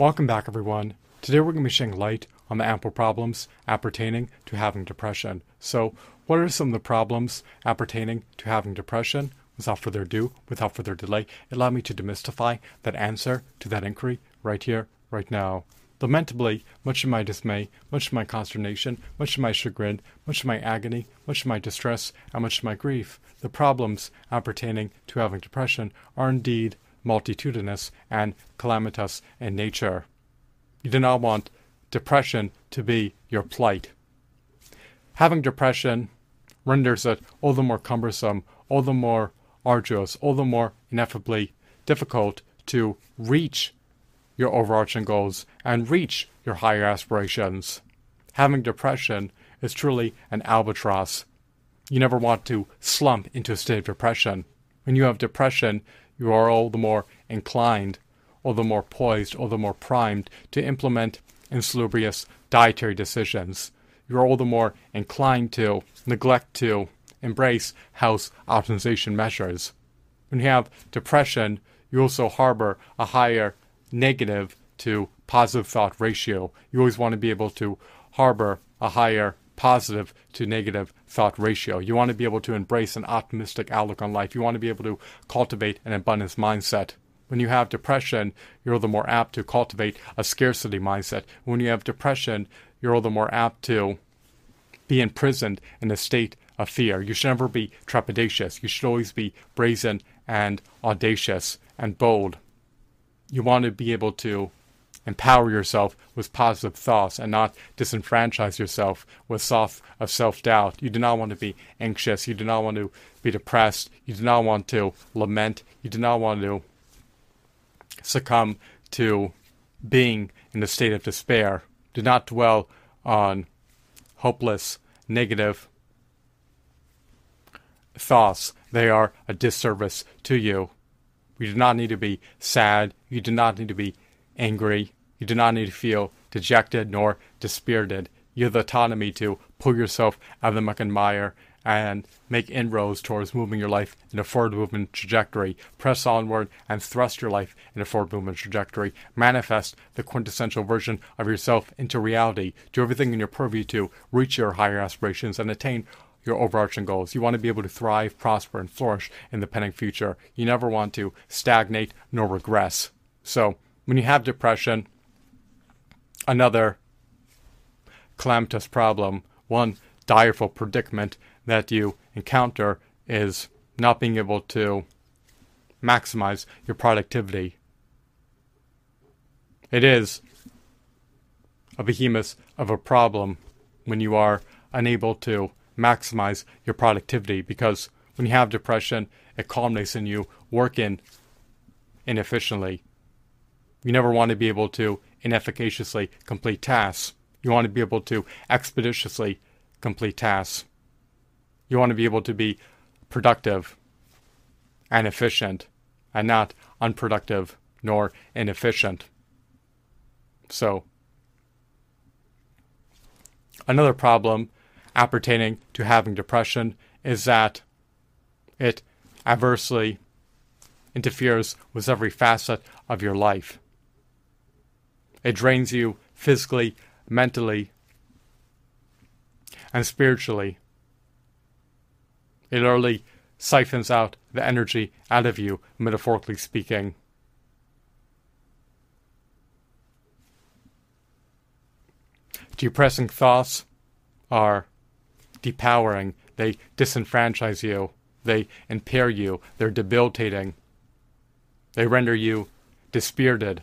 Welcome back, everyone. Today we're going to be shedding light on the ample problems appertaining to having depression. So, what are some of the problems appertaining to having depression? Without further ado, without further delay, allow me to demystify that answer to that inquiry right here, right now. Lamentably, much of my dismay, much of my consternation, much of my chagrin, much of my agony, much of my distress, and much of my grief, the problems appertaining to having depression are indeed multitudinous and calamitous in nature. You do not want depression to be your plight. Having depression renders it all the more cumbersome, all the more arduous, all the more ineffably difficult to reach your overarching goals and reach your higher aspirations. Having depression is truly an albatross. You never want to slump into a state of depression. When you have depression, you are all the more inclined, all the more poised, all the more primed to implement insalubrious dietary decisions. You are all the more inclined to neglect to embrace house optimization measures. When you have depression, you also harbor a higher negative to positive thought ratio. You always want to be able to harbor a higher positive to negative thought ratio. You want to be able to embrace an optimistic outlook on life. You want to be able to cultivate an abundance mindset. When you have depression, you're the more apt to cultivate a scarcity mindset. When you have depression, you're the more apt to be imprisoned in a state of fear. You should never be trepidatious. You should always be brazen and audacious and bold you want to be able to empower yourself with positive thoughts and not disenfranchise yourself with thoughts of self doubt. You do not want to be anxious. You do not want to be depressed. You do not want to lament. You do not want to succumb to being in a state of despair. Do not dwell on hopeless, negative thoughts. They are a disservice to you. You do not need to be sad. You do not need to be angry. You do not need to feel dejected nor dispirited. You have the autonomy to pull yourself out of the muck and mire and make inroads towards moving your life in a forward movement trajectory. Press onward and thrust your life in a forward movement trajectory. Manifest the quintessential version of yourself into reality. Do everything in your purview to reach your higher aspirations and attain your overarching goals. You want to be able to thrive, prosper, and flourish in the pending future. You never want to stagnate nor regress. So, when you have depression, another calamitous problem, one direful predicament that you encounter is not being able to maximize your productivity. It is a behemoth of a problem when you are unable to maximize your productivity because when you have depression, it culminates in you working inefficiently. You never want to be able to inefficaciously complete tasks. You want to be able to expeditiously complete tasks. You want to be able to be productive and efficient and not unproductive nor inefficient. So, another problem appertaining to having depression is that it adversely interferes with every facet of your life. It drains you physically, mentally, and spiritually. It literally siphons out the energy out of you, metaphorically speaking. Depressing thoughts are depowering, they disenfranchise you, they impair you, they're debilitating, they render you dispirited.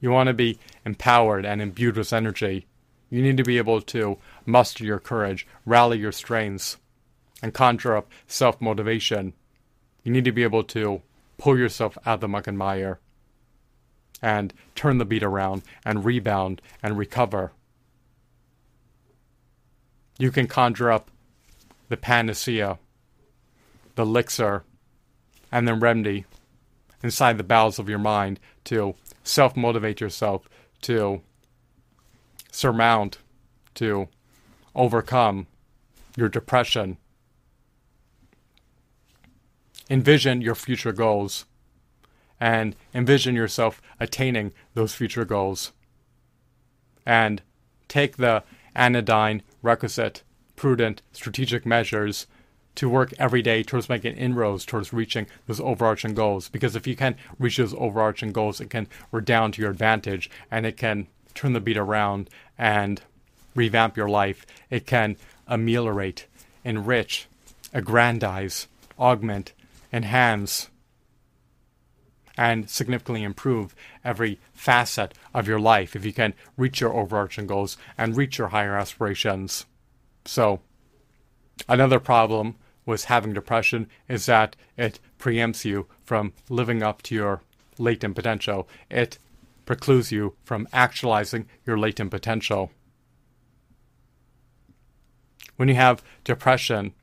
You want to be empowered and imbued with energy. You need to be able to muster your courage, rally your strengths, and conjure up self motivation. You need to be able to pull yourself out of the muck and mire and turn the beat around and rebound and recover. You can conjure up the panacea, the elixir, and the remedy inside the bowels of your mind to self motivate yourself, to surmount, to overcome your depression. Envision your future goals. and envision yourself attaining those future goals. And take the anodyne, requisite, prudent, strategic measures to work every day towards making inroads towards reaching those overarching goals. Because if you can reach those overarching goals, it can redound to your advantage and it can turn the beat around and revamp your life. It can ameliorate, enrich, aggrandize, augment, enhance, and significantly improve every facet of your life if you can reach your overarching goals and reach your higher aspirations. So, another problem with having depression is that it preempts you from living up to your latent potential. It precludes you from actualizing your latent potential. When you have depression,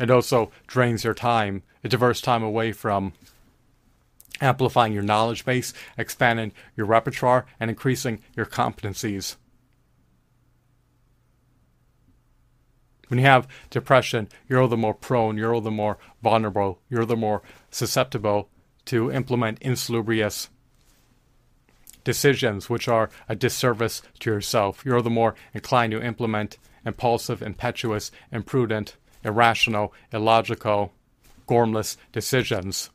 it also drains your time. It diverts time away from amplifying your knowledge base, expanding your repertoire, and increasing your competencies. When you have depression, you're the more prone, you're the more vulnerable, you're the more susceptible to implement insalubrious decisions which are a disservice to yourself. You're the more inclined to implement impulsive, impetuous, imprudent, irrational, illogical, gormless decisions.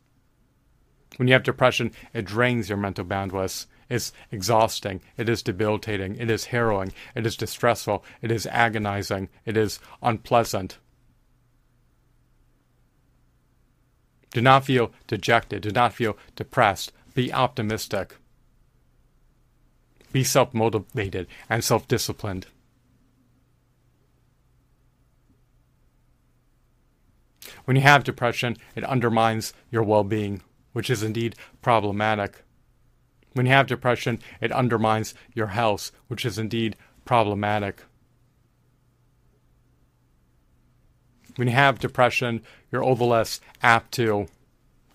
When you have depression, it drains your mental bandwidth. It's exhausting. It is debilitating. It is harrowing. It is distressful. It is agonizing. It is unpleasant. Do not feel dejected. Do not feel depressed. Be optimistic. Be self motivated and self disciplined. When you have depression, it undermines your well being, which is indeed problematic. When you have depression, it undermines your health, which is indeed problematic. When you have depression, you're all the less apt to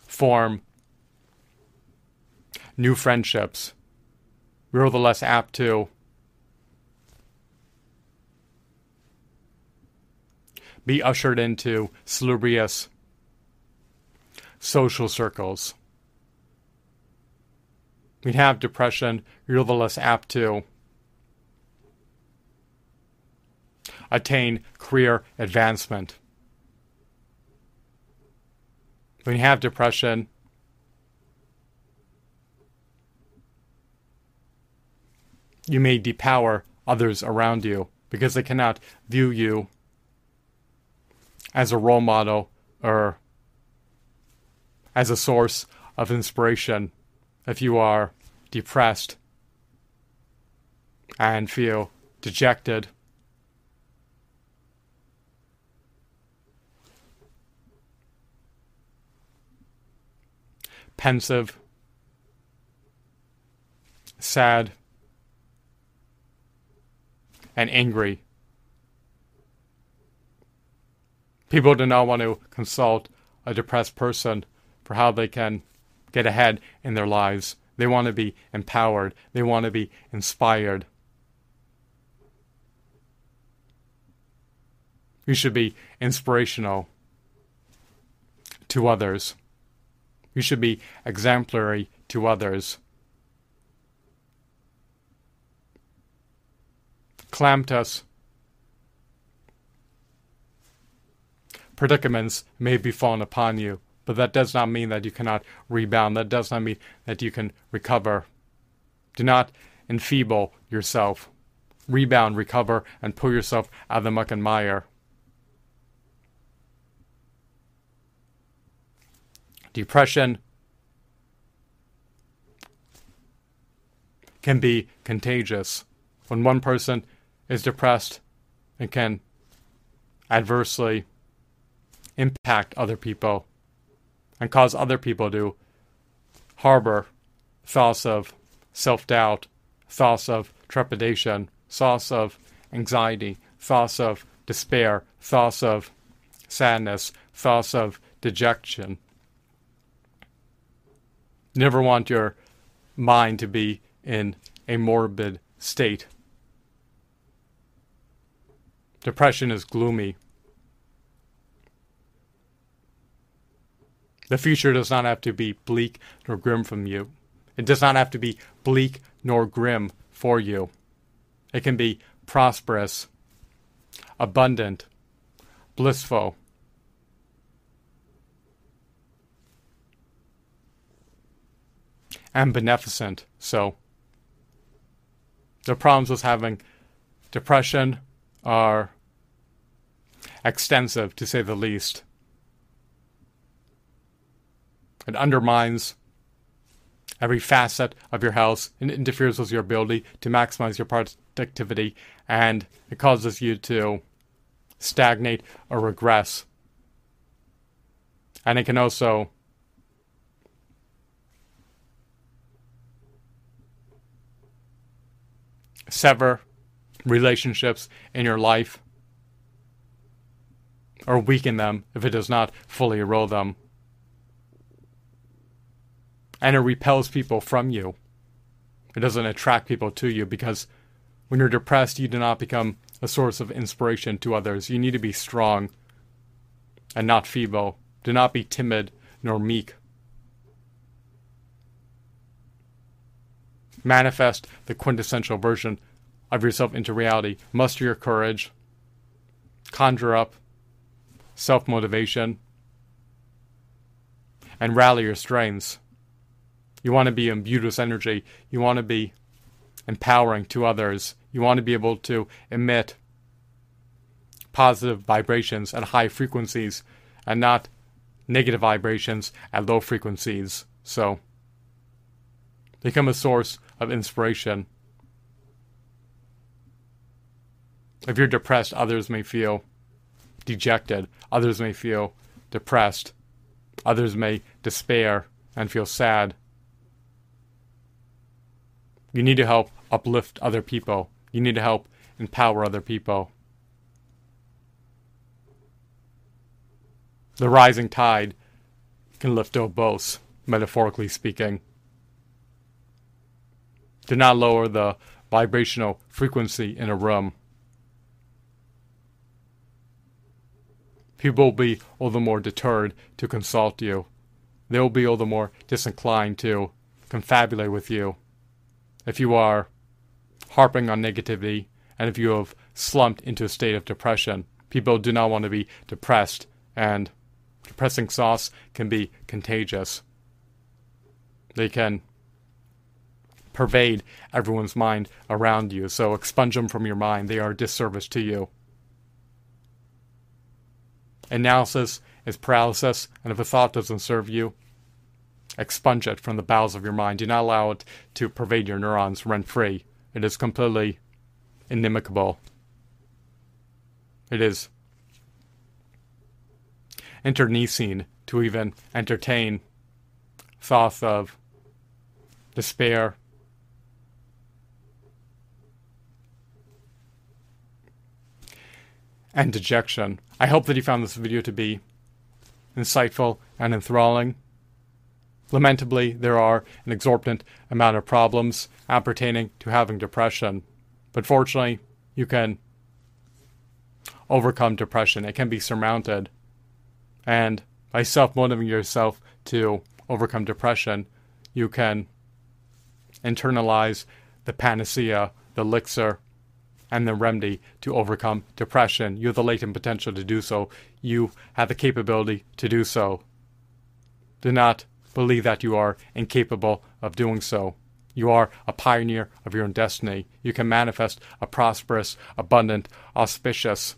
form new friendships. You're all the less apt to be ushered into salubrious social circles we have depression, you're the less apt to attain career advancement. When you have depression, you may depower others around you because they cannot view you as a role model or as a source of inspiration if you are depressed and feel dejected. Pensive, sad, and angry. People do not want to consult a depressed person for how they can get ahead in their lives. They want to be empowered. They want to be inspired. You should be inspirational to others. You should be exemplary to others. Calamitous predicaments may be fallen upon you but that does not mean that you cannot rebound. That does not mean that you can recover. Do not enfeeble yourself. Rebound, recover, and pull yourself out of the muck and mire. Depression can be contagious. When one person is depressed, it can adversely impact other people and cause other people to harbor thoughts of self doubt, thoughts of trepidation, thoughts of anxiety, thoughts of despair, thoughts of sadness, thoughts of dejection. never want your mind to be in a morbid state. Depression is gloomy. The future does not have to be bleak nor grim from you. It does not have to be bleak nor grim for you. It can be prosperous, abundant, blissful. And beneficent. So, the problems with having depression are extensive, to say the least. It undermines every facet of your house and interferes with your ability to maximize your productivity and it causes you to stagnate or regress. And it can also sever relationships in your life or weaken them if it does not fully erode them. And it repels people from you. It doesn't attract people to you because when you're depressed, you do not become a source of inspiration to others. You need to be strong and not feeble. Do not be timid nor meek. Manifest the quintessential version of yourself into reality. Muster your courage. Conjure up self motivation. And rally your strengths. You want to be imbued with energy. You want to be empowering to others. You want to be able to emit positive vibrations at high frequencies and not negative vibrations at low frequencies. So, become a source of inspiration. If you're depressed, others may feel dejected, others may feel depressed, others may despair and feel sad. You need to help uplift other people. You need to help empower other people. The rising tide can lift all boats, metaphorically speaking. Do not lower the vibrational frequency in a room. People will be all the more deterred to consult you. They will be all the more disinclined to confabulate with you if you are harping on negativity and if you have slumped into a state of depression. People do not want to be depressed, and depressing thoughts can be contagious. They can pervade everyone's mind around you, so expunge them from your mind. They are a disservice to you. Analysis is paralysis, and if a thought doesn't serve you, expunge it from the bowels of your mind. Do not allow it to pervade your neurons rent free. It is completely inimical. It is internecine to even entertain thoughts of despair, and dejection. I hope that you found this video to be insightful and enthralling. Lamentably, there are an exorbitant amount of problems appertaining to having depression. But fortunately, you can overcome depression. It can be surmounted. And by self motivating yourself to overcome depression, you can internalize the panacea, the elixir, and the remedy to overcome depression. You have the latent potential to do so. You have the capability to do so. Do not believe that you are incapable of doing so. You are a pioneer of your own destiny. You can manifest a prosperous, abundant, auspicious,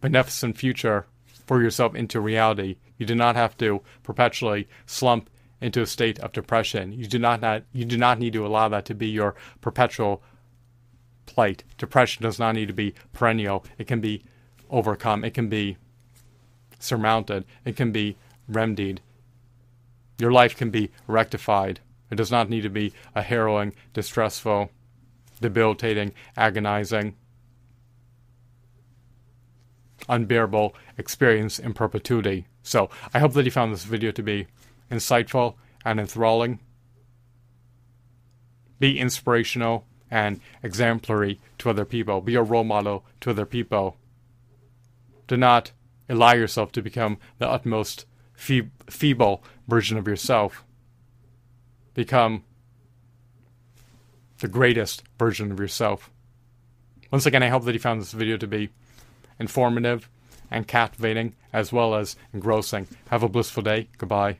beneficent future for yourself into reality. You do not have to perpetually slump into a state of depression. You do not, not you do not need to allow that to be your perpetual plight. Depression does not need to be perennial. It can be overcome. It can be surmounted. It can be remedied. Your life can be rectified. It does not need to be a harrowing, distressful, debilitating, agonizing, unbearable experience in perpetuity. So, I hope that you found this video to be insightful and enthralling. Be inspirational and exemplary to other people. Be a role model to other people. Do not allow yourself to become the utmost feeble version of yourself. Become the greatest version of yourself. Once again, I hope that you found this video to be informative and captivating as well as engrossing. Have a blissful day. Goodbye.